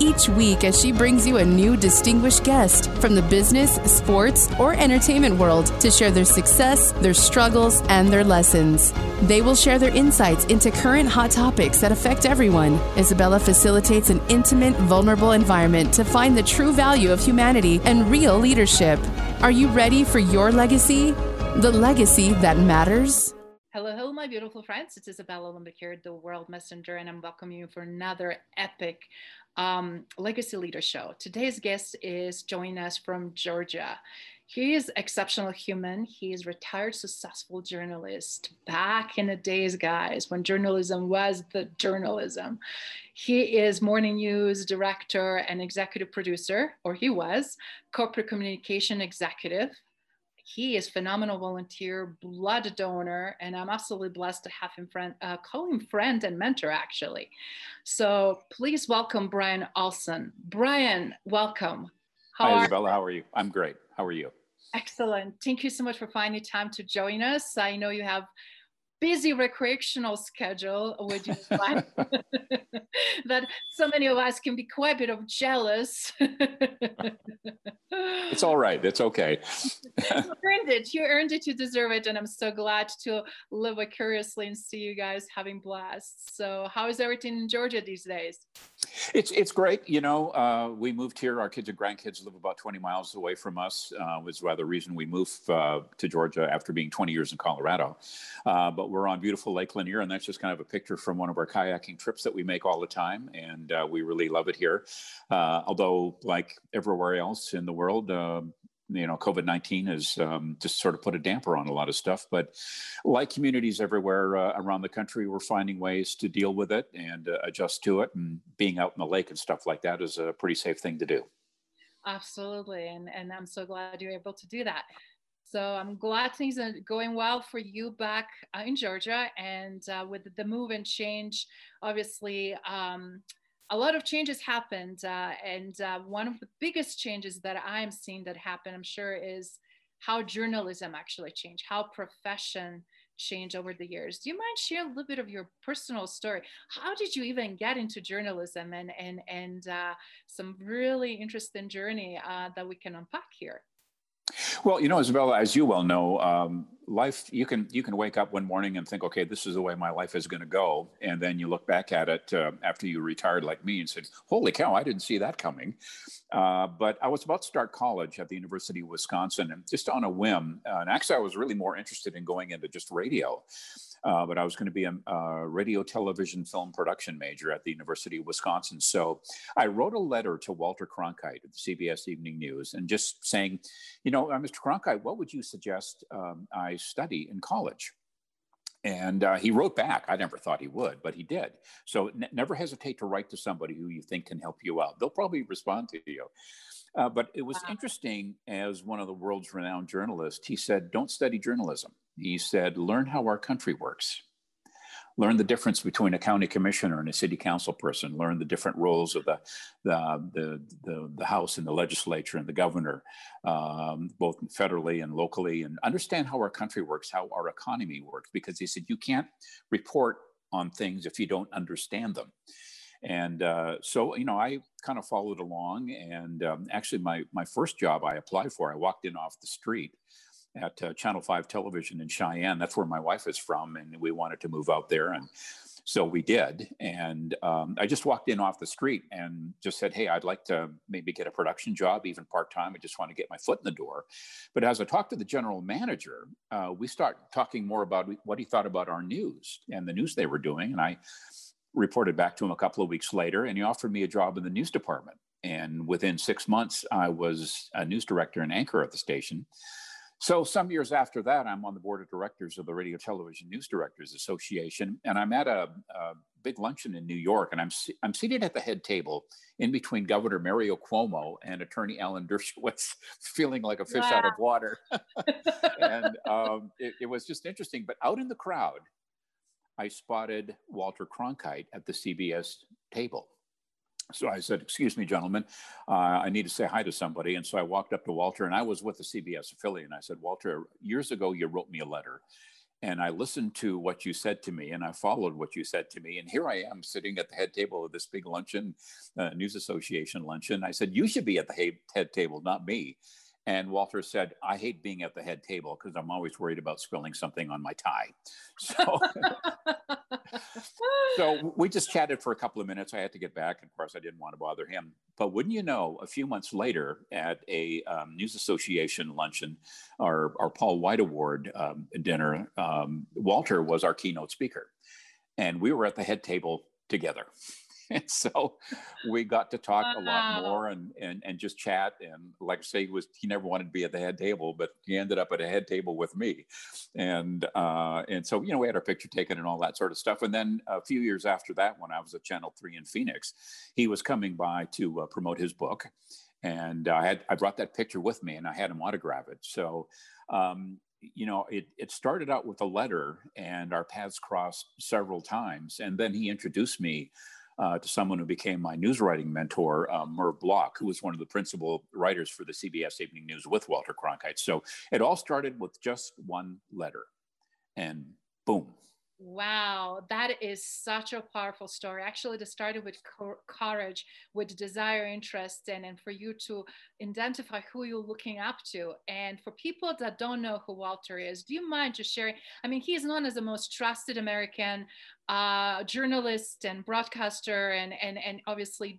each week as she brings you a new distinguished guest from the business, sports, or entertainment world to share their success, their struggles, and their lessons. They will share their insights into current hot topics that affect everyone. Isabella facilitates an intimate, vulnerable environment to find the true value of humanity and real leadership. Are you ready for your legacy? The legacy that matters? Hello, hello, my beautiful friends. It's Isabella here, the World Messenger, and I'm welcoming you for another epic um, Legacy Leader Show. Today's guest is joining us from Georgia. He is exceptional human. He is retired successful journalist back in the days, guys, when journalism was the journalism. He is morning news director and executive producer, or he was corporate communication executive he is phenomenal volunteer, blood donor, and I'm absolutely blessed to have him friend, uh, call him friend and mentor actually. So please welcome Brian Olson. Brian, welcome. How Hi, Isabella. How are you? I'm great. How are you? Excellent. Thank you so much for finding time to join us. I know you have busy recreational schedule, which is fine. that so many of us can be quite a bit of jealous. it's all right. It's okay. you earned it. You earned it. You deserve it. And I'm so glad to live vicariously and see you guys having blast. So, how is everything in Georgia these days? It's it's great. You know, uh, we moved here. Our kids and grandkids live about 20 miles away from us. Uh, was rather the reason we moved uh, to Georgia after being 20 years in Colorado. Uh, but we're on beautiful Lake Lanier, and that's just kind of a picture from one of our kayaking trips that we make all the time, and uh, we really love it here. Uh, although, like everywhere else in the world, um, you know, COVID 19 has um, just sort of put a damper on a lot of stuff. But like communities everywhere uh, around the country, we're finding ways to deal with it and uh, adjust to it. And being out in the lake and stuff like that is a pretty safe thing to do. Absolutely. And, and I'm so glad you're able to do that. So I'm glad things are going well for you back uh, in Georgia. And uh, with the move and change, obviously, um, a lot of changes happened. Uh, and uh, one of the biggest changes that I'm seeing that happen, I'm sure, is how journalism actually changed, how profession changed over the years. Do you mind share a little bit of your personal story? How did you even get into journalism and and and uh, some really interesting journey uh, that we can unpack here? Well, you know, Isabella, as you well know, um, life you can you can wake up one morning and think, okay, this is the way my life is going to go, and then you look back at it uh, after you retired, like me, and said, "Holy cow, I didn't see that coming." Uh, but I was about to start college at the University of Wisconsin, and just on a whim, uh, and actually, I was really more interested in going into just radio. Uh, but I was going to be a, a, radio, television, film production major at the University of Wisconsin. So I wrote a letter to Walter Cronkite of the CBS Evening News and just saying, you know, uh, Mr. Cronkite, what would you suggest um, I study in college? And uh, he wrote back. I never thought he would, but he did. So n- never hesitate to write to somebody who you think can help you out. They'll probably respond to you. Uh, but it was interesting as one of the world's renowned journalists, he said, Don't study journalism. He said, Learn how our country works. Learn the difference between a county commissioner and a city council person. Learn the different roles of the, the, the, the, the House and the legislature and the governor, um, both federally and locally, and understand how our country works, how our economy works. Because he said, You can't report on things if you don't understand them. And uh, so, you know, I kind of followed along. And um, actually, my, my first job I applied for, I walked in off the street at uh, Channel 5 television in Cheyenne. That's where my wife is from. And we wanted to move out there. And so we did. And um, I just walked in off the street and just said, Hey, I'd like to maybe get a production job, even part time. I just want to get my foot in the door. But as I talked to the general manager, uh, we start talking more about what he thought about our news and the news they were doing. And I, reported back to him a couple of weeks later, and he offered me a job in the news department. And within six months, I was a news director and anchor at the station. So, some years after that, I'm on the board of directors of the Radio Television News Directors Association, and I'm at a, a big luncheon in New York, and I'm I'm seated at the head table in between Governor Mario Cuomo and Attorney Alan Dershowitz, feeling like a fish wow. out of water. and um, it, it was just interesting. But out in the crowd, I spotted Walter Cronkite at the CBS table. So I said, Excuse me, gentlemen, uh, I need to say hi to somebody. And so I walked up to Walter, and I was with the CBS affiliate. And I said, Walter, years ago, you wrote me a letter. And I listened to what you said to me, and I followed what you said to me. And here I am sitting at the head table of this big luncheon, uh, News Association luncheon. I said, You should be at the head table, not me. And Walter said, I hate being at the head table because I'm always worried about spilling something on my tie. So, so we just chatted for a couple of minutes. I had to get back. Of course, I didn't want to bother him. But wouldn't you know, a few months later at a um, News Association luncheon, our, our Paul White Award um, dinner, um, Walter was our keynote speaker. And we were at the head table together. And so we got to talk wow. a lot more and, and and just chat. And like I say, he was he never wanted to be at the head table, but he ended up at a head table with me. And uh, and so you know we had our picture taken and all that sort of stuff. And then a few years after that, when I was at Channel Three in Phoenix, he was coming by to uh, promote his book. And I had I brought that picture with me, and I had him autograph it. So um, you know, it, it started out with a letter and our paths crossed several times. And then he introduced me uh, to someone who became my news writing mentor, uh, Merv Block, who was one of the principal writers for the CBS Evening News with Walter Cronkite. So it all started with just one letter, and boom. Wow, that is such a powerful story. Actually, it started with courage, with desire, interest, and, and for you to identify who you're looking up to. And for people that don't know who Walter is, do you mind just sharing? I mean, he is known as the most trusted American uh, journalist and broadcaster, and, and, and obviously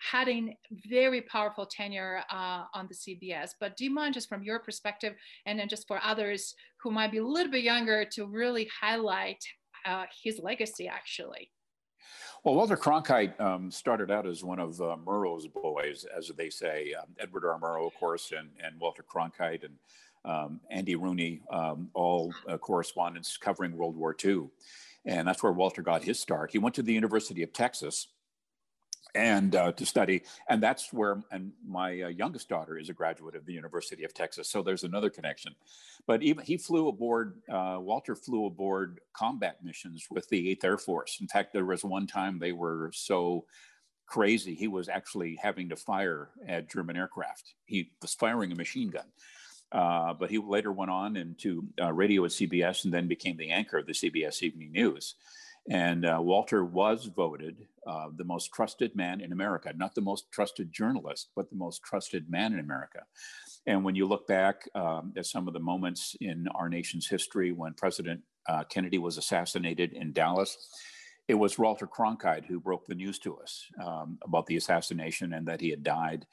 had a very powerful tenure uh, on the CBS. But do you mind just from your perspective, and then just for others who might be a little bit younger, to really highlight uh, his legacy actually? Well, Walter Cronkite um, started out as one of uh, Murrow's boys, as they say. Um, Edward R. Murrow, of course, and, and Walter Cronkite and um, Andy Rooney, um, all uh, correspondents covering World War II. And that's where Walter got his start. He went to the University of Texas and uh, to study. And that's where, and my uh, youngest daughter is a graduate of the University of Texas. So there's another connection. But even he flew aboard, uh, Walter flew aboard combat missions with the 8th Air Force. In fact, there was one time they were so crazy, he was actually having to fire at German aircraft. He was firing a machine gun. Uh, but he later went on into uh, radio at CBS and then became the anchor of the CBS Evening News. And uh, Walter was voted uh, the most trusted man in America, not the most trusted journalist, but the most trusted man in America. And when you look back um, at some of the moments in our nation's history when President uh, Kennedy was assassinated in Dallas, it was Walter Cronkite who broke the news to us um, about the assassination and that he had died.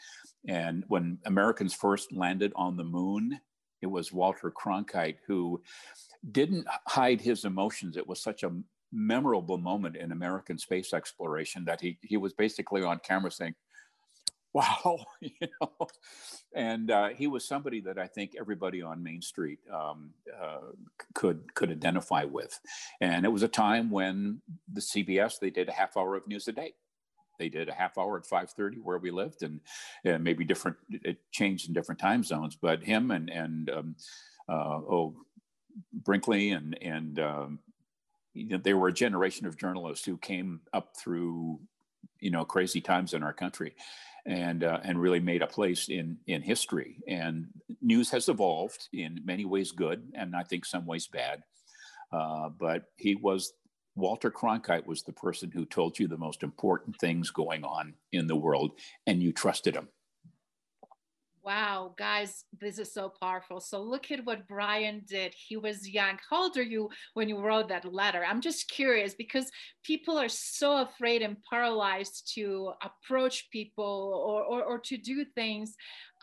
And when Americans first landed on the moon, it was Walter Cronkite who didn't hide his emotions. It was such a memorable moment in American space exploration that he he was basically on camera saying, "Wow," you know, and uh, he was somebody that I think everybody on Main Street um, uh, could could identify with. And it was a time when the CBS they did a half hour of news a day they did a half hour at 5.30 where we lived and, and maybe different it changed in different time zones but him and and um, uh, oh brinkley and and um, you know, they were a generation of journalists who came up through you know crazy times in our country and uh, and really made a place in in history. And news has evolved in many ways good and i think some ways bad uh, but he was Walter Cronkite was the person who told you the most important things going on in the world, and you trusted him. Wow, guys, this is so powerful. So look at what Brian did. He was young. How old are you when you wrote that letter? I'm just curious because people are so afraid and paralyzed to approach people or, or, or to do things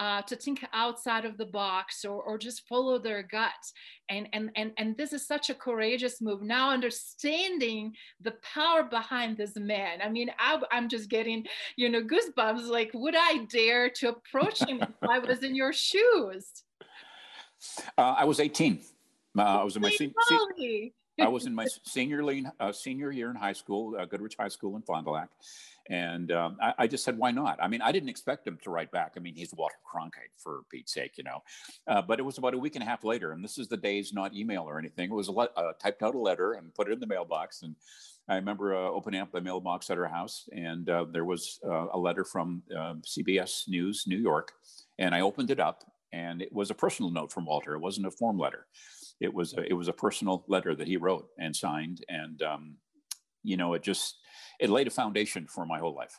uh, to think outside of the box or, or just follow their gut. And, and, and, and this is such a courageous move. Now understanding the power behind this man. I mean, I, I'm just getting, you know, goosebumps. Like, would I dare to approach him if I was in your shoes? Uh, I was 18. Uh, I was in my senior. I was in my senior, uh, senior year in high school, uh, Goodrich High School in Fond du Lac, And um, I, I, just said, why not? I mean, I didn't expect him to write back. I mean, he's Walter Cronkite for Pete's sake, you know. Uh, but it was about a week and a half later, and this is the days, not email or anything. It was a le- uh, typed out a letter and put it in the mailbox. And I remember uh, opening up the mailbox at our house, and uh, there was uh, a letter from CBS News, New York. And I opened it up, and it was a personal note from Walter. It wasn't a form letter. It was a, it was a personal letter that he wrote and signed, and um, you know, it just it laid a foundation for my whole life.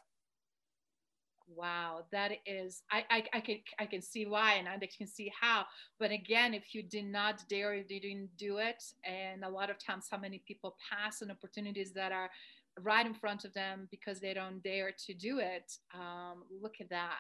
Wow, that is I, I I can I can see why and I can see how. But again, if you did not dare, if you didn't do it, and a lot of times, how many people pass on opportunities that are right in front of them because they don't dare to do it. Um, look at that.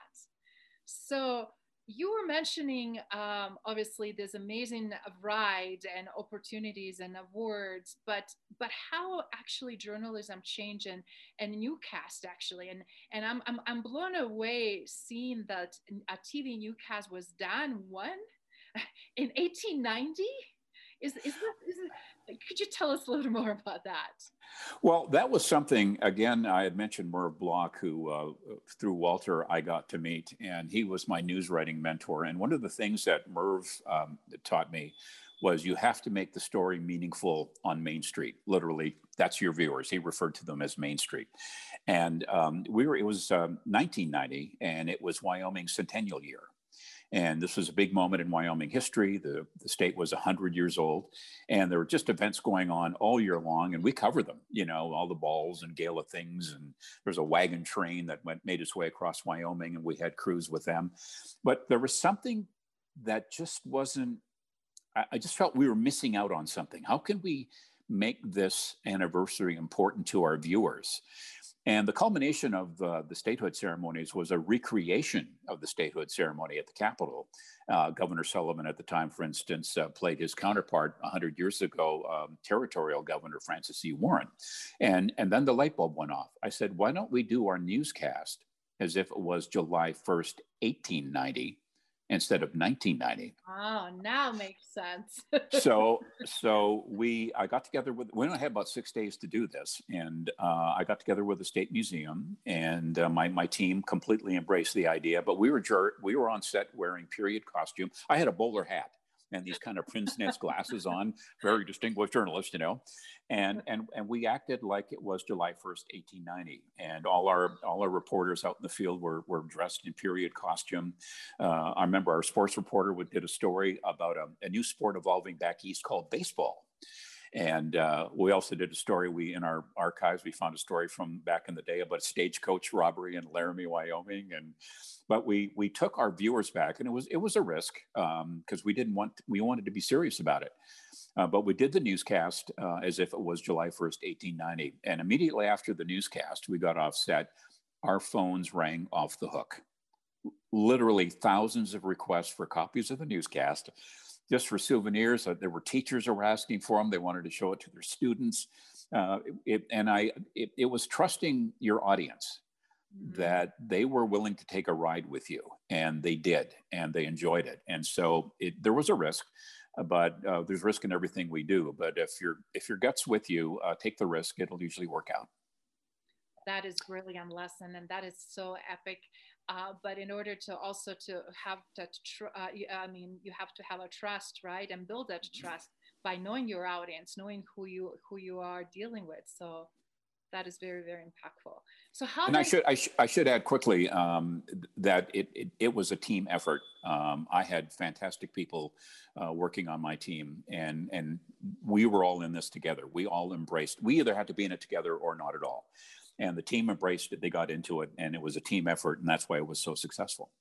So you were mentioning um, obviously this amazing ride and opportunities and awards but but how actually journalism changed and and newscast actually and and I'm, I'm i'm blown away seeing that a tv newscast was done when? In 1890 is, is, could you tell us a little more about that? Well, that was something, again, I had mentioned Merv Block, who uh, through Walter I got to meet, and he was my news writing mentor. And one of the things that Merv um, taught me was you have to make the story meaningful on Main Street. Literally, that's your viewers. He referred to them as Main Street. And um, we were, it was um, 1990, and it was Wyoming Centennial Year. And this was a big moment in Wyoming history. The, the state was 100 years old, and there were just events going on all year long, and we covered them, you know, all the balls and gala things. And there's a wagon train that went, made its way across Wyoming, and we had crews with them. But there was something that just wasn't, I, I just felt we were missing out on something. How can we make this anniversary important to our viewers? And the culmination of uh, the statehood ceremonies was a recreation of the statehood ceremony at the Capitol. Uh, Governor Sullivan, at the time, for instance, uh, played his counterpart 100 years ago, um, territorial Governor Francis E. Warren. And, and then the light bulb went off. I said, why don't we do our newscast as if it was July 1st, 1890, instead of 1990. Oh, now makes sense. so, so we, I got together with, we only had about six days to do this. And uh, I got together with the State Museum and uh, my, my team completely embraced the idea, but we were, we were on set wearing period costume. I had a bowler hat and these kind of pince nez glasses on, very distinguished journalist, you know, and and and we acted like it was July first, eighteen ninety, and all our all our reporters out in the field were were dressed in period costume. Uh, I remember our sports reporter would, did a story about a, a new sport evolving back east called baseball. And uh, we also did a story. We in our archives we found a story from back in the day about a stagecoach robbery in Laramie, Wyoming, and but we we took our viewers back, and it was it was a risk because um, we didn't want we wanted to be serious about it. Uh, but we did the newscast uh, as if it was July 1st, 1890. And immediately after the newscast, we got off set, our phones rang off the hook. Literally thousands of requests for copies of the newscast just for souvenirs. Uh, there were teachers who were asking for them. They wanted to show it to their students. Uh, it, and I, it, it, was trusting your audience mm-hmm. that they were willing to take a ride with you, and they did, and they enjoyed it. And so it, there was a risk, uh, but uh, there's risk in everything we do. But if your if your gut's with you, uh, take the risk. It'll usually work out. That is brilliant lesson, and that is so epic. Uh, but in order to also to have that, tr- uh, I mean, you have to have a trust, right, and build that mm-hmm. trust by knowing your audience, knowing who you who you are dealing with. So that is very very impactful. So how? And I should I, sh- I should add quickly um, that it, it, it was a team effort. Um, I had fantastic people uh, working on my team, and and we were all in this together. We all embraced. We either had to be in it together or not at all and the team embraced it. They got into it, and it was a team effort, and that's why it was so successful.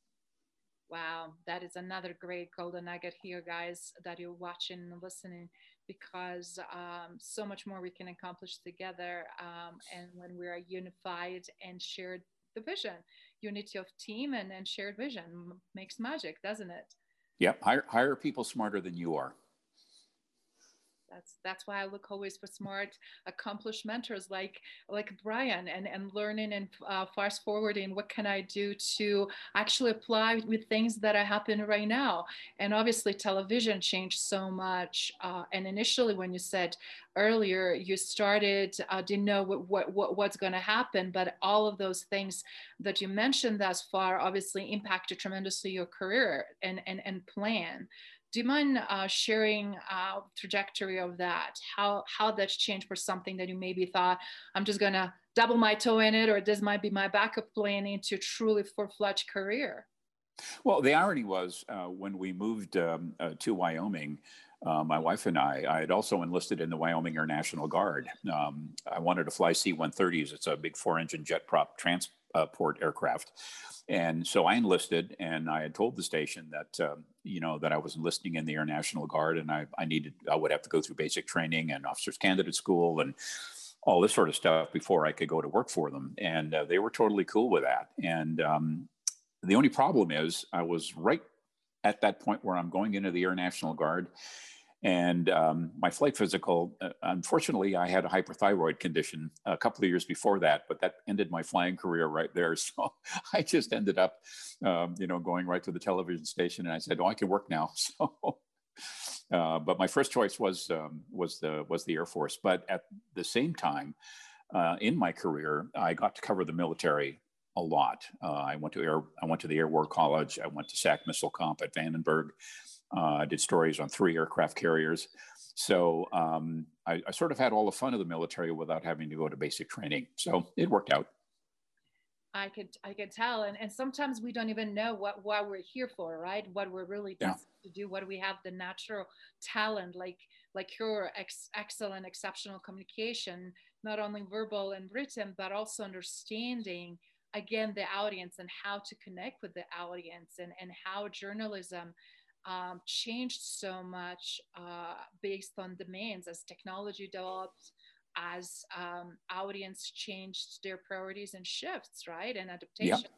Wow, that is another great golden nugget here, guys, that you're watching and listening, because um, so much more we can accomplish together. Um, and when we are unified and shared the vision, unity of team and, and shared vision makes magic, doesn't it? Yep, hire, hire people smarter than you are. That's that's why I look always for smart, accomplished mentors like like Brian, and and learning and uh, fast forwarding. What can I do to actually apply with things that are happening right now? And obviously, television changed so much. Uh, and initially, when you said earlier you started uh, didn't know what, what, what what's going to happen but all of those things that you mentioned thus far obviously impacted tremendously your career and and, and plan do you mind uh, sharing uh, trajectory of that how how that's changed for something that you maybe thought i'm just to double my toe in it or this might be my backup plan into truly full-fledged career well, the irony was uh, when we moved um, uh, to Wyoming, uh, my wife and I, I had also enlisted in the Wyoming Air National Guard. Um, I wanted to fly C 130s. It's a big four engine jet prop transport aircraft. And so I enlisted, and I had told the station that, um, you know, that I was enlisting in the Air National Guard and I, I needed, I would have to go through basic training and officers candidate school and all this sort of stuff before I could go to work for them. And uh, they were totally cool with that. And um, the only problem is I was right at that point where I'm going into the Air National Guard. And um, my flight physical, uh, unfortunately, I had a hyperthyroid condition a couple of years before that, but that ended my flying career right there. So I just ended up, um, you know, going right to the television station, and I said, "Oh, I can work now." So, uh, but my first choice was um, was the was the Air Force. But at the same time, uh, in my career, I got to cover the military a lot. Uh, I went to air. I went to the Air War College. I went to SAC Missile Comp at Vandenberg. Uh, I did stories on three aircraft carriers. So um, I, I, sort of had all the fun of the military without having to go to basic training. So it worked out. I could I could tell, and and sometimes we don't even know what what we're here for, right? What we're really yeah. to do. What we have the natural talent, like like your ex- excellent, exceptional communication, not only verbal and written, but also understanding again the audience and how to connect with the audience and, and how journalism um, changed so much uh, based on demands as technology developed as um, audience changed their priorities and shifts right and adaptation yep.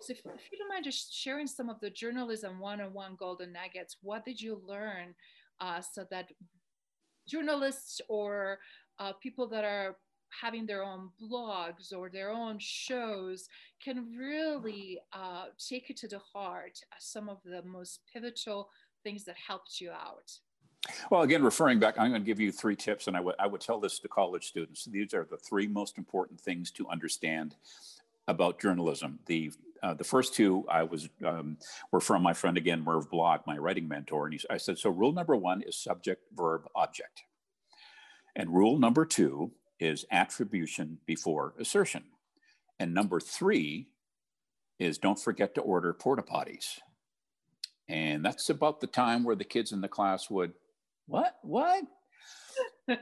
So if, if, you don't mind just sharing some of the journalism one-on-one golden nuggets, what did you learn uh, so that journalists or uh, people that are having their own blogs or their own shows can really uh, take it to the heart some of the most pivotal things that helped you out. Well, again, referring back, I'm going to give you three tips, and I would I would tell this to college students. These are the three most important things to understand about journalism. The uh, the first two I was um, were from my friend again, Merv Block, my writing mentor, and he, I said, so rule number one is subject, verb, object, and rule number two is attribution before assertion. And number three is don't forget to order porta potties. And that's about the time where the kids in the class would, what? What?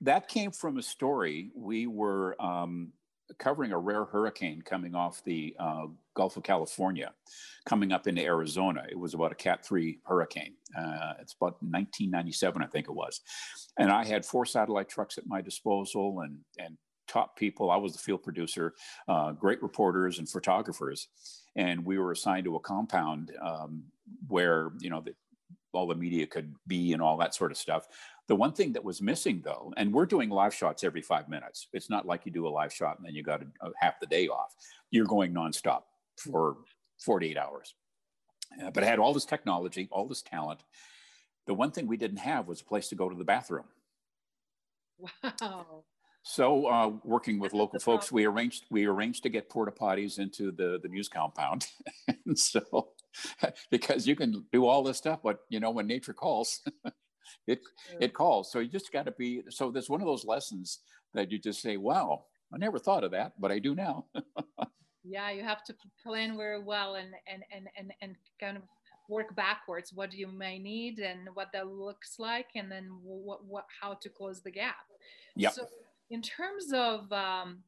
that came from a story. We were um, covering a rare hurricane coming off the uh, Gulf of California, coming up into Arizona. It was about a Cat 3 hurricane. Uh, it's about 1997, I think it was. And I had four satellite trucks at my disposal and, and top people. I was the field producer, uh, great reporters and photographers. And we were assigned to a compound um, where, you know, the, all the media could be and all that sort of stuff. The one thing that was missing, though, and we're doing live shots every five minutes. It's not like you do a live shot and then you got a, a half the day off. You're going nonstop for 48 hours. Uh, but I had all this technology, all this talent. The one thing we didn't have was a place to go to the bathroom. Wow. So, uh, working with local folks, we arranged we arranged to get porta potties into the the news compound, and so because you can do all this stuff, but you know when nature calls, it it calls. So you just got to be. So there's one of those lessons that you just say, "Wow, I never thought of that, but I do now." yeah, you have to plan very well and and and and and kind of work backwards. What you may need and what that looks like, and then what what how to close the gap. Yeah. So in terms of um,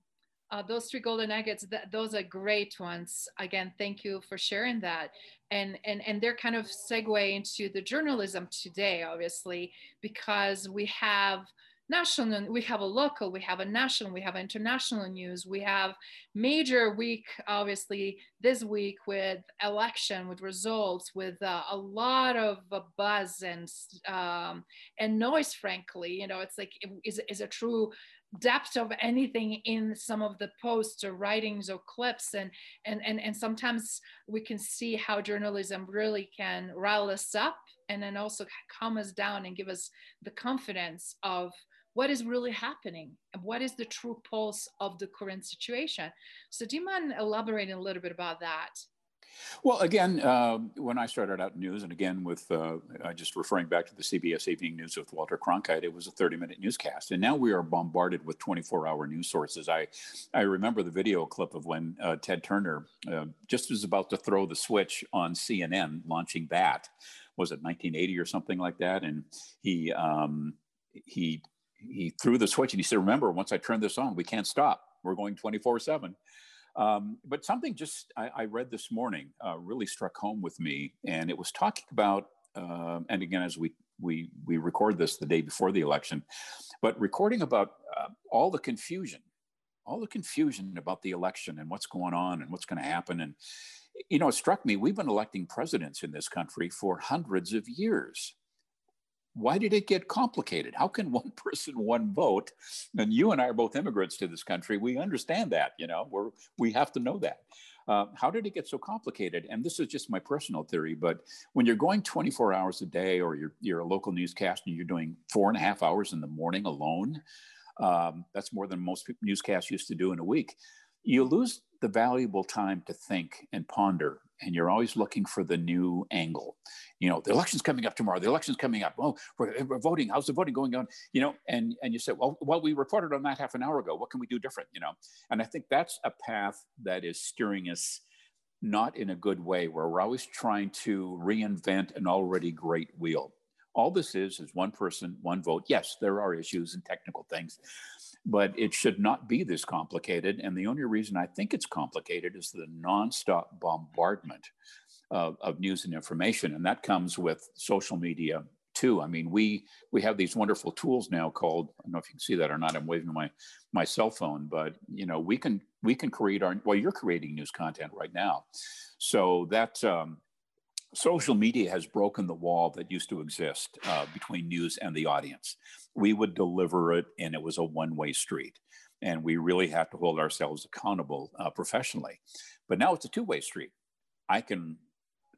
uh, those three golden nuggets th- those are great ones. Again thank you for sharing that. And and and they're kind of segue into the journalism today obviously because we have national we have a local we have a national we have international news. We have major week obviously this week with election with results with uh, a lot of uh, buzz and um, and noise frankly. You know it's like is, is a true depth of anything in some of the posts or writings or clips and and and, and sometimes we can see how journalism really can rile us up and then also calm us down and give us the confidence of what is really happening and what is the true pulse of the current situation. So, do you mind elaborating a little bit about that? Well, again, uh, when I started out in news, and again with uh, just referring back to the CBS Evening News with Walter Cronkite, it was a 30-minute newscast, and now we are bombarded with 24-hour news sources. I I remember the video clip of when uh, Ted Turner uh, just was about to throw the switch on CNN, launching that. Was it 1980 or something like that? And he um, he he threw the switch and he said, "Remember, once I turn this on, we can't stop. We're going 24 7." Um, but something just I, I read this morning uh, really struck home with me, and it was talking about, uh, and again, as we we we record this the day before the election, but recording about uh, all the confusion, all the confusion about the election and what's going on and what's going to happen, and you know, it struck me we've been electing presidents in this country for hundreds of years why did it get complicated? How can one person, one vote? And you and I are both immigrants to this country. We understand that, you know, we're, we have to know that. Uh, how did it get so complicated? And this is just my personal theory, but when you're going 24 hours a day or you're, you're a local newscast and you're doing four and a half hours in the morning alone, um, that's more than most newscasts used to do in a week. You lose the valuable time to think and ponder and you're always looking for the new angle. You know, the election's coming up tomorrow. The election's coming up. Oh, we're, eh, we're, voting. How's the voting going on? You know, and and you say, well, well, we reported on that half an hour ago. What can we do different? You know, and I think that's a path that is steering us not in a good way, where we're always trying to reinvent an already great wheel. All this is is one person, one vote. Yes, there are issues and technical things, but it should not be this complicated. And the only reason I think it's complicated is the nonstop bombardment of, of news and information. And that comes with social media too. I mean, we we have these wonderful tools now called I don't know if you can see that or not. I'm waving my my cell phone, but you know we can we can create our well, you're creating news content right now, so that um, social media has broken the wall that used to exist uh, between news and the audience. We would deliver it, and it was a one way street. And we really have to hold ourselves accountable uh, professionally. But now it's a two way street. I can,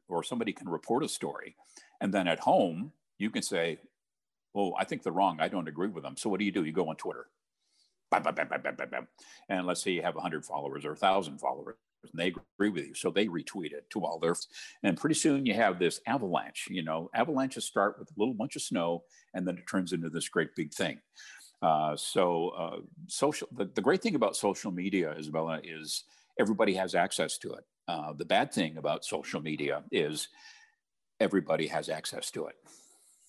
or somebody can report a story, and then at home, you can say, Oh, I think they're wrong. I don't agree with them. So what do you do? You go on Twitter. Bam, bam, bam, and let's say you have 100 followers or 1,000 followers and they agree with you. So they retweet it to all their, and pretty soon you have this avalanche. You know, avalanches start with a little bunch of snow, and then it turns into this great big thing. Uh, so uh, social, the, the great thing about social media, Isabella, is everybody has access to it. Uh, the bad thing about social media is everybody has access to it.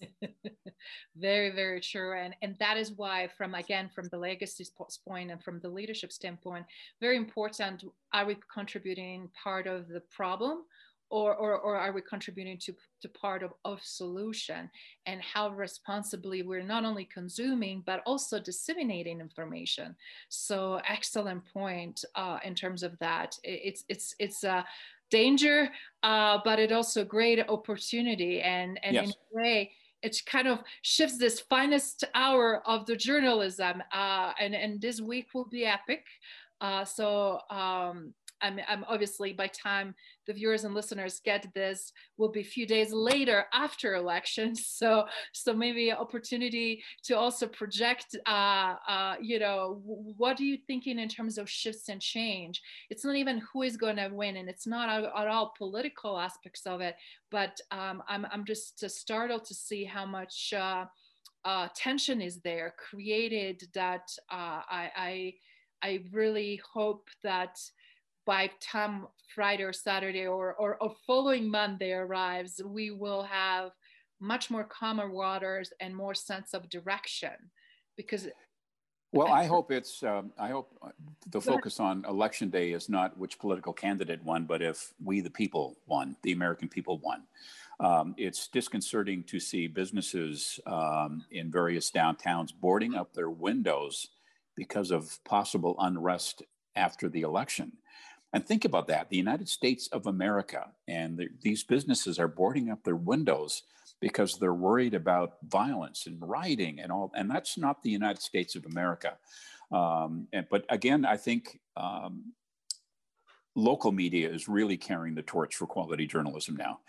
very very true and and that is why from again from the legacy point and from the leadership standpoint very important are we contributing part of the problem or, or, or are we contributing to, to part of, of solution? And how responsibly we're not only consuming but also disseminating information. So excellent point uh, in terms of that. It's it's it's a danger uh, but it also great opportunity and and yes. in a way it kind of shifts this finest hour of the journalism. Uh, and, and this week will be epic. Uh, so um, I'm, I'm obviously by time the viewers and listeners get this will be a few days later after elections. So so maybe opportunity to also project, uh, uh, you know, what are you thinking in terms of shifts and change? It's not even who is going to win, and it's not at all political aspects of it. But um, I'm I'm just startled to see how much. Uh, uh, tension is there created that uh, I, I I really hope that by time Friday or Saturday or, or, or following Monday arrives, we will have much more calmer waters and more sense of direction. Because well i hope it's um, i hope uh, the focus on election day is not which political candidate won but if we the people won the american people won. Um, it's disconcerting to see businesses um, in various downtowns boarding up their windows because of possible unrest after the election and think about that the United States of America, and the, these businesses are boarding up their windows because they're worried about violence and rioting and all. And that's not the United States of America. Um, and, but again, I think um, local media is really carrying the torch for quality journalism now.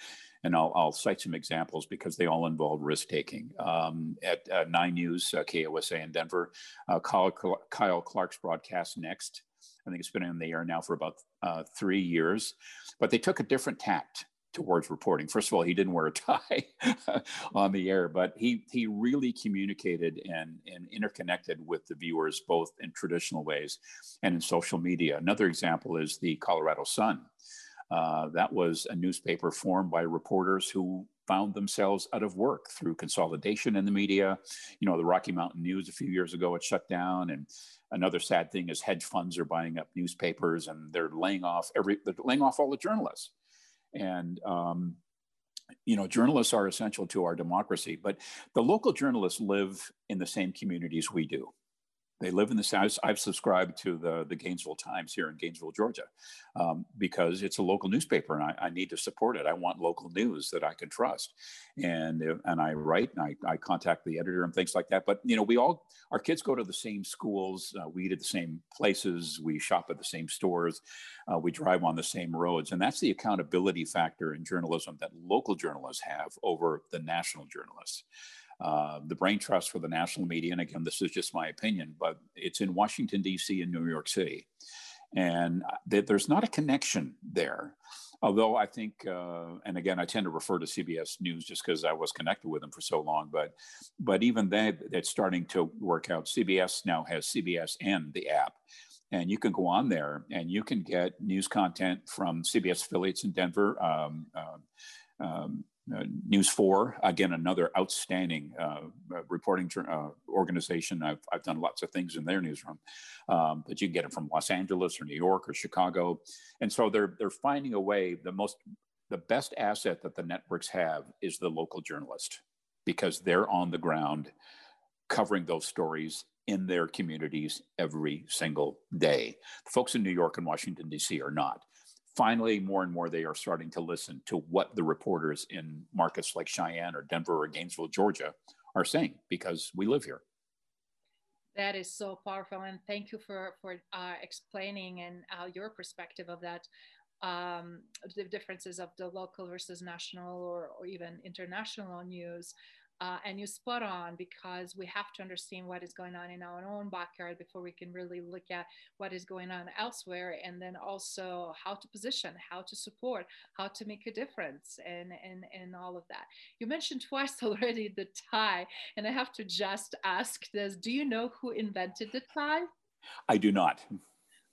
and I'll, I'll cite some examples because they all involve risk taking. Um, at uh, Nine News, uh, KUSA in Denver, uh, Kyle, Kyle, Clark's broadcast next. I think it's been in the air now for about uh, three years, but they took a different tact towards reporting. First of all, he didn't wear a tie on the air, but he he really communicated and and interconnected with the viewers both in traditional ways and in social media. Another example is the Colorado Sun. Uh, that was a newspaper formed by reporters who found themselves out of work through consolidation in the media. You know, the Rocky Mountain News a few years ago it shut down, and another sad thing is hedge funds are buying up newspapers and they're laying off every they're laying off all the journalists. And um, you know, journalists are essential to our democracy, but the local journalists live in the same communities we do. They live in the South. I've subscribed to the, the Gainesville Times here in Gainesville, Georgia, um, because it's a local newspaper and I, I, need to support it. I want local news that I can trust. And, and I write and I, I contact the editor and things like that. But, you know, we all, our kids go to the same schools, uh, we eat at the same places, we shop at the same stores, uh, we drive on the same roads. And that's the accountability factor in journalism that local journalists have over the national journalists. Uh, the brain trust for the national media, and again, this is just my opinion, but it's in Washington, D.C. and New York City. And th- there's not a connection there. Although I think, uh, and again, I tend to refer to CBS News just because I was connected with them for so long. But, but even that, it's starting to work out. CBS now has CBS and the app, and you can go on there and you can get news content from CBS affiliates in Denver, um, uh, um, uh, News 4, again, another outstanding uh, uh reporting uh, organization. I've, I've done lots of things in their newsroom, um, but you can get it from Los Angeles or New York or Chicago. And so they're, they're finding a way, the most, the best asset that the networks have is the local journalist because they're on the ground covering those stories in their communities every single day. The folks in New York and Washington, D.C. are not finally, more and more, they are starting to listen to what the reporters in markets like Cheyenne or Denver or Gainesville, Georgia, are saying because we live here. That is so powerful, and thank you for for uh, explaining and uh, your perspective of that. Um, the differences of the local versus national or, or even international news. Uh, and you spot on because we have to understand what is going on in our own backyard before we can really look at what is going on elsewhere and then also how to position how to support how to make a difference and and and all of that. You mentioned twice already the tie and i have to just ask this. Do you know who invented the tie? I do not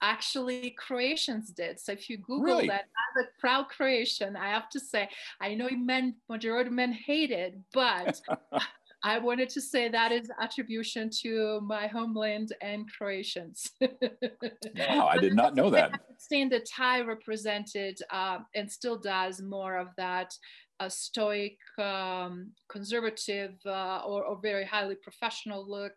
actually Croatians did. So if you Google really? that as a proud Croatian, I have to say, I know men, majority men hate it, but I wanted to say that is attribution to my homeland and Croatians. wow, I did not know that. Seeing the tie represented uh, and still does more of that a stoic, um, conservative, uh, or, or, very highly professional look.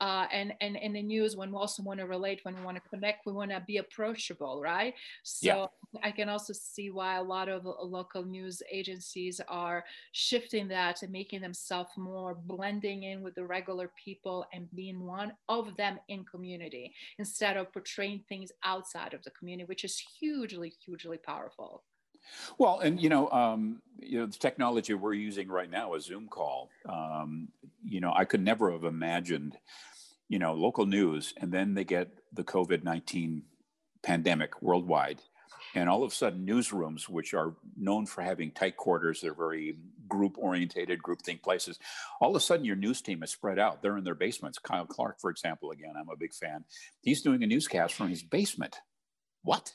Uh, and, and in the news, when we also want to relate, when we want to connect, we want to be approachable, right? So yeah. I can also see why a lot of local news agencies are shifting that and making themselves more blending in with the regular people and being one of them in community instead of portraying things outside of the community, which is hugely, hugely powerful. Well, and you know, um, you know, the technology we're using right now, a Zoom call. Um, you know, I could never have imagined, you know, local news, and then they get the COVID nineteen pandemic worldwide, and all of a sudden, newsrooms, which are known for having tight quarters, they're very group orientated, group think places. All of a sudden, your news team is spread out. They're in their basements. Kyle Clark, for example, again, I'm a big fan. He's doing a newscast from his basement what?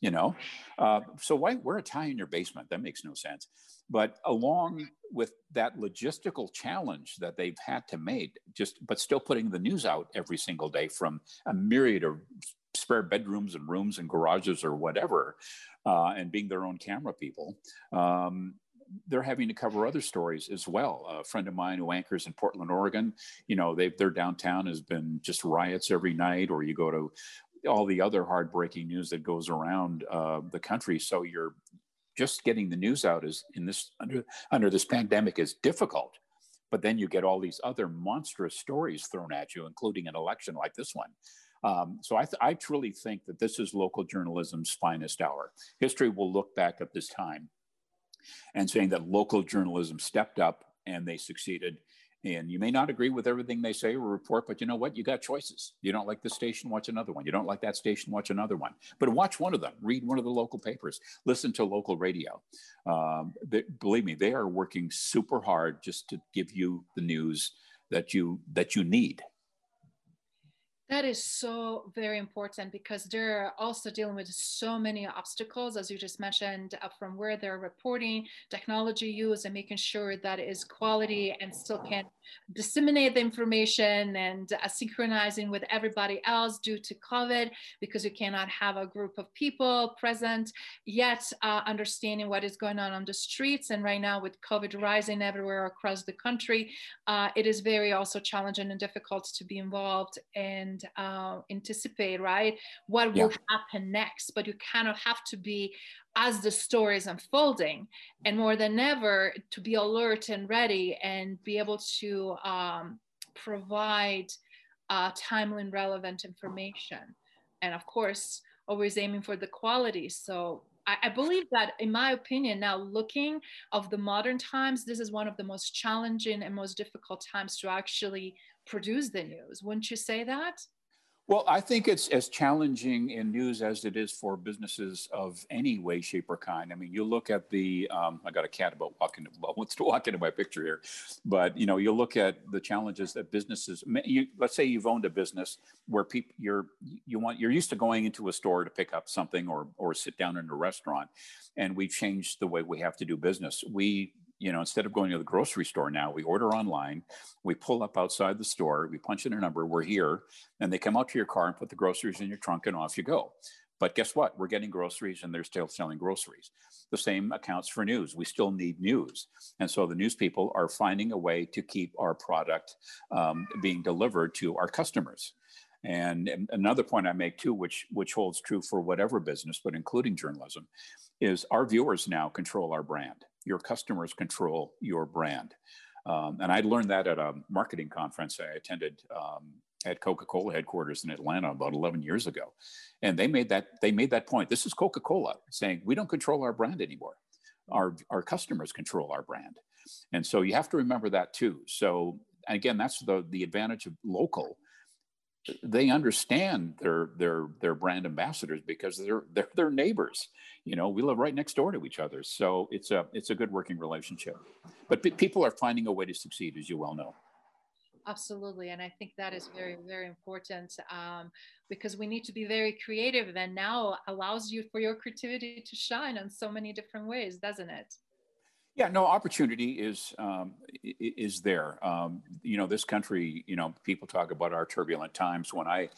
You know, uh, so why wear a tie in your basement? That makes no sense. But along with that logistical challenge that they've had to make, just but still putting the news out every single day from a myriad of spare bedrooms and rooms and garages or whatever, uh, and being their own camera people, um, they're having to cover other stories as well. A friend of mine who anchors in Portland, Oregon, you know, they, their downtown has been just riots every night, or you go to all the other heartbreaking news that goes around uh, the country. So you're just getting the news out is in this under under this pandemic is difficult. But then you get all these other monstrous stories thrown at you, including an election like this one. Um, so I, th- I truly think that this is local journalism's finest hour. History will look back at this time and saying that local journalism stepped up and they succeeded. And you may not agree with everything they say or report, but you know what? You got choices. You don't like the station, watch another one. You don't like that station, watch another one. But watch one of them. Read one of the local papers. Listen to local radio. Um, they, believe me, they are working super hard just to give you the news that you that you need. That is so very important because they're also dealing with so many obstacles, as you just mentioned, uh, from where they're reporting, technology use, and making sure that is quality and still can disseminate the information and uh, synchronizing with everybody else due to COVID, because you cannot have a group of people present, yet uh, understanding what is going on on the streets. And right now, with COVID rising everywhere across the country, uh, it is very also challenging and difficult to be involved and uh, anticipate, right? What will happen next, but you kind of have to be as the story is unfolding and more than ever to be alert and ready and be able to um, provide uh, timely and relevant information. And of course always aiming for the quality. So I, I believe that in my opinion now looking of the modern times this is one of the most challenging and most difficult times to actually produce the news. Wouldn't you say that well, I think it's as challenging in news as it is for businesses of any way, shape, or kind. I mean, you look at the, um, I got a cat about walking, well, wants to walk into my picture here, but you know, you look at the challenges that businesses, you, let's say you've owned a business where people, you're, you want, you're used to going into a store to pick up something or, or sit down in a restaurant. And we've changed the way we have to do business. We you know, instead of going to the grocery store now, we order online, we pull up outside the store, we punch in a number, we're here, and they come out to your car and put the groceries in your trunk and off you go. But guess what? We're getting groceries and they're still selling groceries. The same accounts for news. We still need news. And so the news people are finding a way to keep our product um, being delivered to our customers. And another point I make too, which which holds true for whatever business, but including journalism, is our viewers now control our brand your customers control your brand. Um, and I learned that at a marketing conference I attended um, at Coca-Cola headquarters in Atlanta about 11 years ago. And they made that they made that point. This is Coca-Cola saying we don't control our brand anymore. Our our customers control our brand. And so you have to remember that too. So again, that's the the advantage of local they understand their their their brand ambassadors because they're they're their neighbors you know we live right next door to each other. So it's a it's a good working relationship. But p- people are finding a way to succeed as you well know. Absolutely and i think that is very very important um, because we need to be very creative and now allows you for your creativity to shine in so many different ways doesn't it yeah, no, opportunity is um, is there. Um, you know, this country. You know, people talk about our turbulent times. When I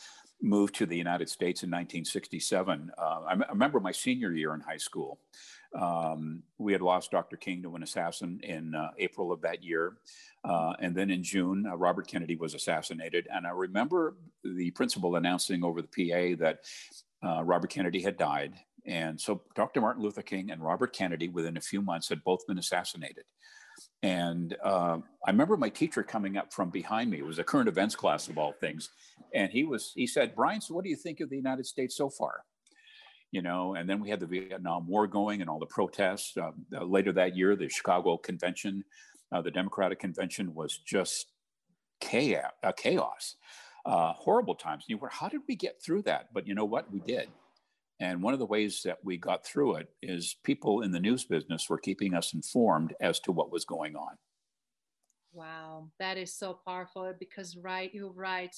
moved to the United States in 1967, uh, I, m- I remember my senior year in high school. Um, we had lost Dr. King to an assassin in uh, April of that year, uh, and then in June, uh, Robert Kennedy was assassinated. And I remember the principal announcing over the PA that uh, Robert Kennedy had died and so Dr. Martin Luther King and Robert Kennedy, within a few months, had both been assassinated. And uh, I remember my teacher coming up from behind me. It was a current events class of all things. And he was, he said, Brian, so what do you think of the United States so far? You know, and then we had the Vietnam War going and all the protests. Uh, later that year, the Chicago Convention, uh, the Democratic Convention was just chaos, uh, chaos. Uh, horrible times. And you were, how did we get through that? But you know what? We did. And one of the ways that we got through it is people in the news business were keeping us informed as to what was going on. Wow, that is so powerful because right, you're right.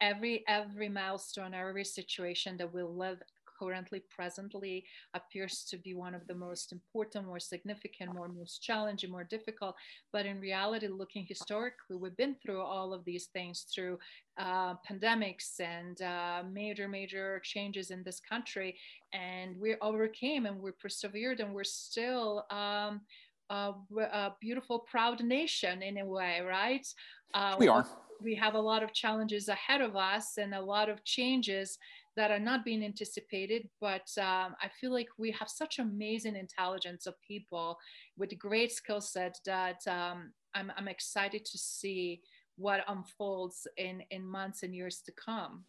Every every milestone, every situation that we live currently presently appears to be one of the most important, more significant, more most challenging, more difficult. But in reality, looking historically, we've been through all of these things through uh, pandemics and uh, major, major changes in this country. And we overcame and we persevered and we're still. Um, a, a, beautiful, proud nation in a way, right? Uh, we are. We have a lot of challenges ahead of us and a lot of changes that are not being anticipated. But um, I feel like we have such amazing intelligence of people with great skill set that um, I'm, I'm excited to see what unfolds in, in months and years to come.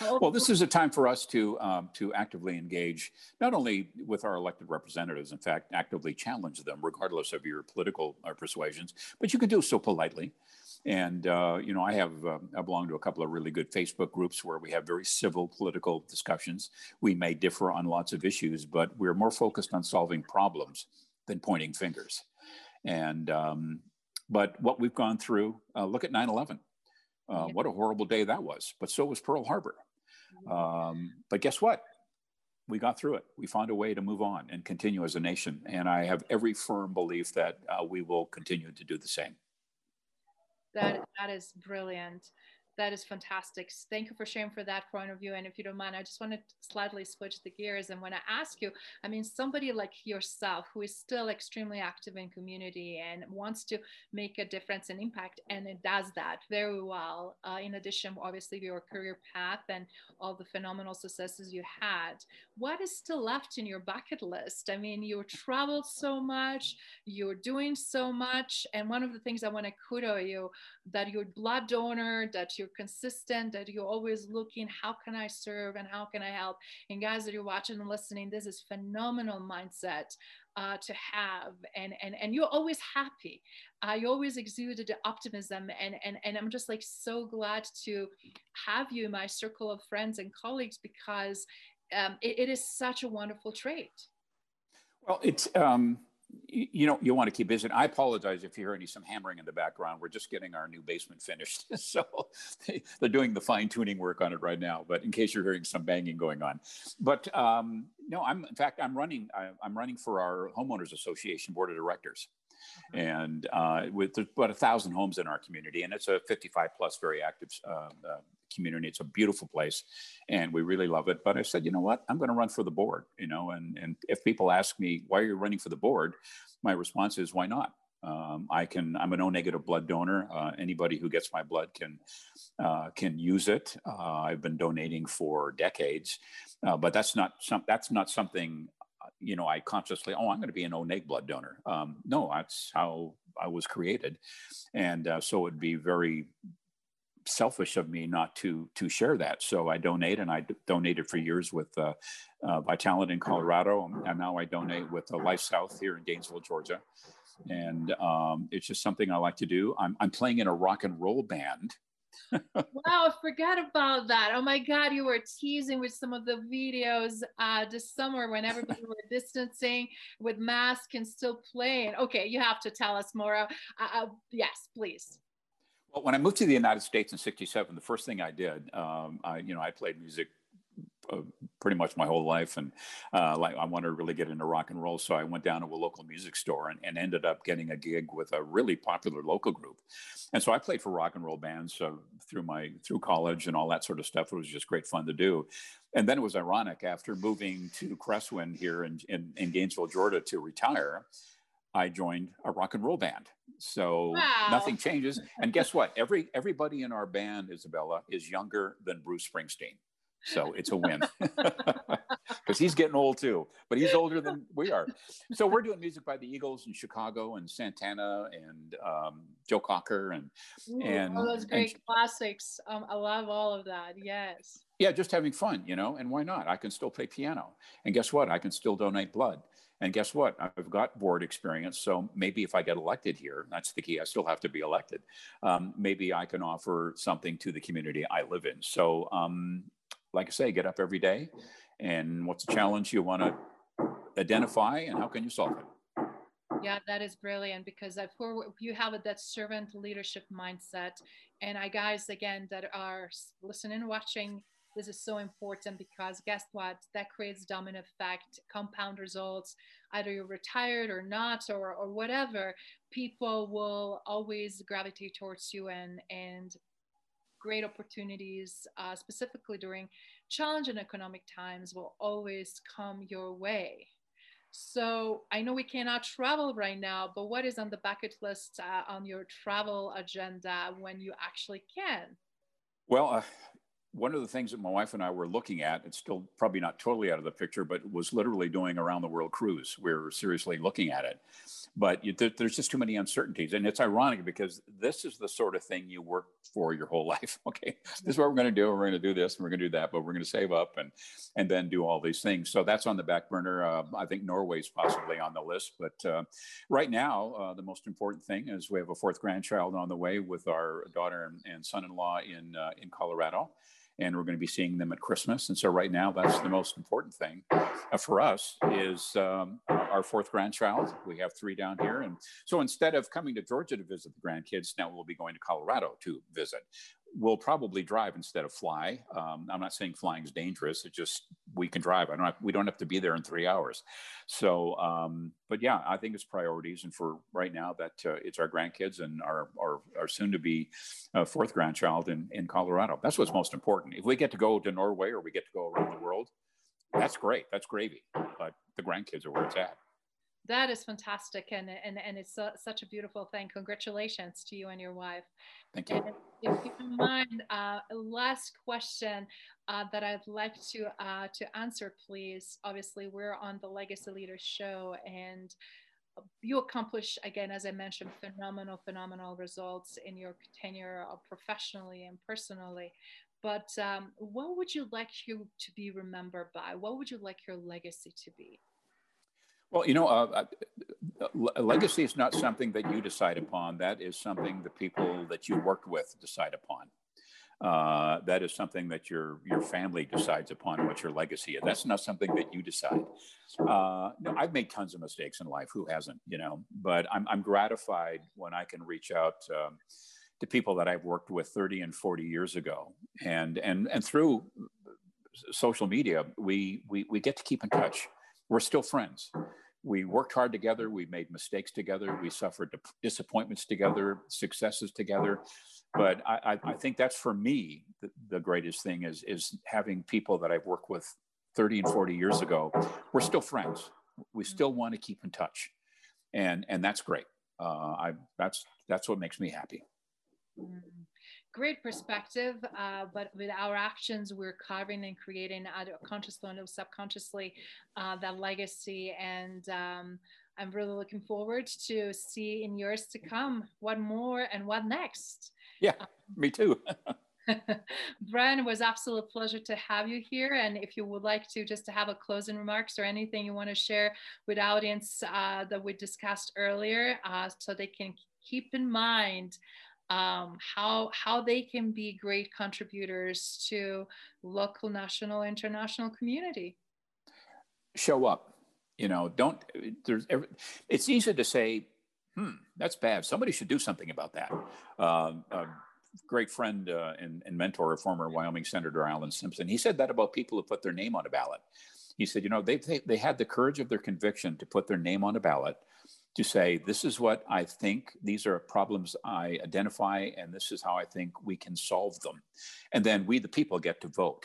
Well, this is a time for us to um, to actively engage, not only with our elected representatives, in fact, actively challenge them, regardless of your political uh, persuasions, but you can do so politely. And uh, you know, I have uh, I belong to a couple of really good Facebook groups where we have very civil political discussions. We may differ on lots of issues, but we're more focused on solving problems than pointing fingers. And um, but what we've gone through, uh, look at 9/11. Uh, yeah. What a horrible day that was. But so was Pearl Harbor. Mm-hmm. Um, but guess what? We got through it. We found a way to move on and continue as a nation. And I have every firm belief that uh, we will continue to do the same. That that is brilliant. That is fantastic. Thank you for sharing for that point of view. And if you don't mind, I just want to slightly switch the gears and want to ask you, I mean, somebody like yourself who is still extremely active in community and wants to make a difference and impact, and it does that very well. Uh, in addition, obviously, your career path and all the phenomenal successes you had. What is still left in your bucket list? I mean, you traveled so much, you're doing so much. And one of the things I want to kudo you that you're blood donor, that you're you're consistent, that you're always looking, how can I serve and how can I help? And guys that you're watching and listening, this is phenomenal mindset uh, to have. And, and, and you're always happy. Uh, you always exuded optimism. And, and, and I'm just like so glad to have you in my circle of friends and colleagues because um, it, it is such a wonderful trait. Well, it's, um, you know you want to keep busy. I apologize if you hear any some hammering in the background. We're just getting our new basement finished, so they're doing the fine tuning work on it right now. But in case you're hearing some banging going on, but um, no, I'm in fact I'm running I, am running for our homeowners association board of directors, and uh, with about a thousand homes in our community, and it's a 55 plus very active uh, uh, community. It's a beautiful place, and we really love it. But I said, you know what? I'm going to run for the board. You know, and and if people ask me why are you running for the board, my response is why not. Um, I can. I'm an O negative blood donor. Uh, anybody who gets my blood can uh, can use it. Uh, I've been donating for decades, uh, but that's not some. That's not something. You know, I consciously. Oh, I'm going to be an O neg blood donor. Um, no, that's how I was created, and uh, so it'd be very selfish of me not to to share that. So I donate, and I d- donated for years with uh, uh, in Colorado, and now I donate with uh, Life South here in Gainesville, Georgia. And um, it's just something I like to do. I'm, I'm playing in a rock and roll band. Wow, I forgot about that. Oh my God, you were teasing with some of the videos uh, this summer when everybody were distancing with masks and still playing. Okay, you have to tell us more. Uh, uh, yes, please. Well, when I moved to the United States in '67, the first thing I did, um, I, you know, I played music uh, pretty much my whole life, and uh, like I wanted to really get into rock and roll, so I went down to a local music store and, and, ended up getting a gig with a really popular local group, and so I played for rock and roll bands uh, through my through college and all that sort of stuff. It was just great fun to do, and then it was ironic after moving to Cresswind here in, in, in Gainesville, Georgia, to retire. I joined a rock and roll band. So wow. nothing changes. And guess what? Every everybody in our band, Isabella, is younger than Bruce Springsteen. So it's a win. Because he's getting old too, but he's older than we are. So we're doing music by the Eagles in Chicago and Santana and um, Joe Cocker and Ooh, and all those great and, classics. Um, I love all of that. Yes. Yeah, just having fun, you know. And why not? I can still play piano, and guess what? I can still donate blood. And guess what? I've got board experience. So maybe if I get elected here, that's the key. I still have to be elected. Um, maybe I can offer something to the community I live in. So, um, like I say, get up every day. And what's the challenge you want to identify, and how can you solve it? Yeah, that is brilliant because if, you have that servant leadership mindset, and I guys again that are listening, watching, this is so important because guess what? That creates domino effect, compound results. Either you're retired or not, or, or whatever, people will always gravitate towards you and, and great opportunities, uh, specifically during challenging economic times, will always come your way. So I know we cannot travel right now, but what is on the bucket list uh, on your travel agenda when you actually can? Well, uh, one of the things that my wife and I were looking at, it's still probably not totally out of the picture, but was literally doing around the world cruise. We are seriously looking at it. But you, there, there's just too many uncertainties. And it's ironic because this is the sort of thing you work for your whole life. Okay, this is what we're going to do. We're going to do this and we're going to do that, but we're going to save up and, and then do all these things. So that's on the back burner. Uh, I think Norway's possibly on the list. But uh, right now, uh, the most important thing is we have a fourth grandchild on the way with our daughter and, and son in law in, uh, in Colorado and we're going to be seeing them at Christmas. And so right now, that's the most important thing uh, for us is um, our fourth grandchild. We have three down here, and so instead of coming to Georgia to visit the grandkids, now we'll be going to Colorado to visit we'll probably drive instead of fly. Um, I'm not saying flying is dangerous. It just we can drive. I don't have, we don't have to be there in three hours. So, um, but yeah, I think it's priorities. And for right now, that uh, it's our grandkids and our our, our soon to be uh, fourth grandchild in in Colorado. That's what's most important. If we get to go to Norway or we get to go around the world, that's great. That's gravy. But the grandkids are where it's at. That is fantastic, and and and it's such a beautiful thing. Congratulations to you and your wife. Thank you. And if you don't mind, uh, last question uh, that I'd like to uh, to answer, please. Obviously, we're on the Legacy Leaders Show, and you accomplish again, as I mentioned, phenomenal, phenomenal results in your tenure uh, professionally and personally. But um, what would you like you to be remembered by? What would you like your legacy to be? Well, you know, uh, uh legacy is not something that you decide upon. That is something the people that you worked with decide upon. Uh, that is something that your your family decides upon what your legacy is. That's not something that you decide. Uh, no, I've made tons of mistakes in life. Who hasn't? You know, but I'm I'm gratified when I can reach out. Um, to people that I've worked with 30 and 40 years ago, and and and through social media, we we we get to keep in touch we're still friends. We worked hard together. We made mistakes together. We suffered disappointments together, successes together. But I, I think that's for me the, the greatest thing is is having people that I've worked with 30 and 40 years ago. We're still friends. We still want to keep in touch, and and that's great. Uh, I that's that's what makes me happy. Great perspective, uh, but with our actions, we're carving and creating either consciously or subconsciously uh, that legacy. And um, I'm really looking forward to see in years to come what more and what next. Yeah, me too. Brian, it was absolute pleasure to have you here. And if you would like to just to have a closing remarks or anything you want to share with audience uh, that we discussed earlier, uh, so they can keep in mind um, how how they can be great contributors to local, national, international community. Show up, you know. Don't there's. Every, It's easy to say, "Hmm, that's bad. Somebody should do something about that." Um, great friend uh, and, and mentor, former Wyoming Senator Alan Simpson, he said that about people who put their name on a ballot. He said, you know, they, they, they had the courage of their conviction to put their name on a ballot to say, this is what I think, these are problems I identify, and this is how I think we can solve them. And then we, the people, get to vote.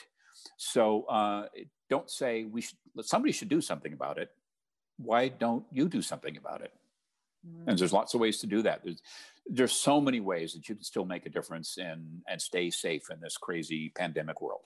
So uh, don't say we should, somebody should do something about it. Why don't you do something about it? Mm-hmm. And there's lots of ways to do that. There's, there's so many ways that you can still make a difference and, and stay safe in this crazy pandemic world.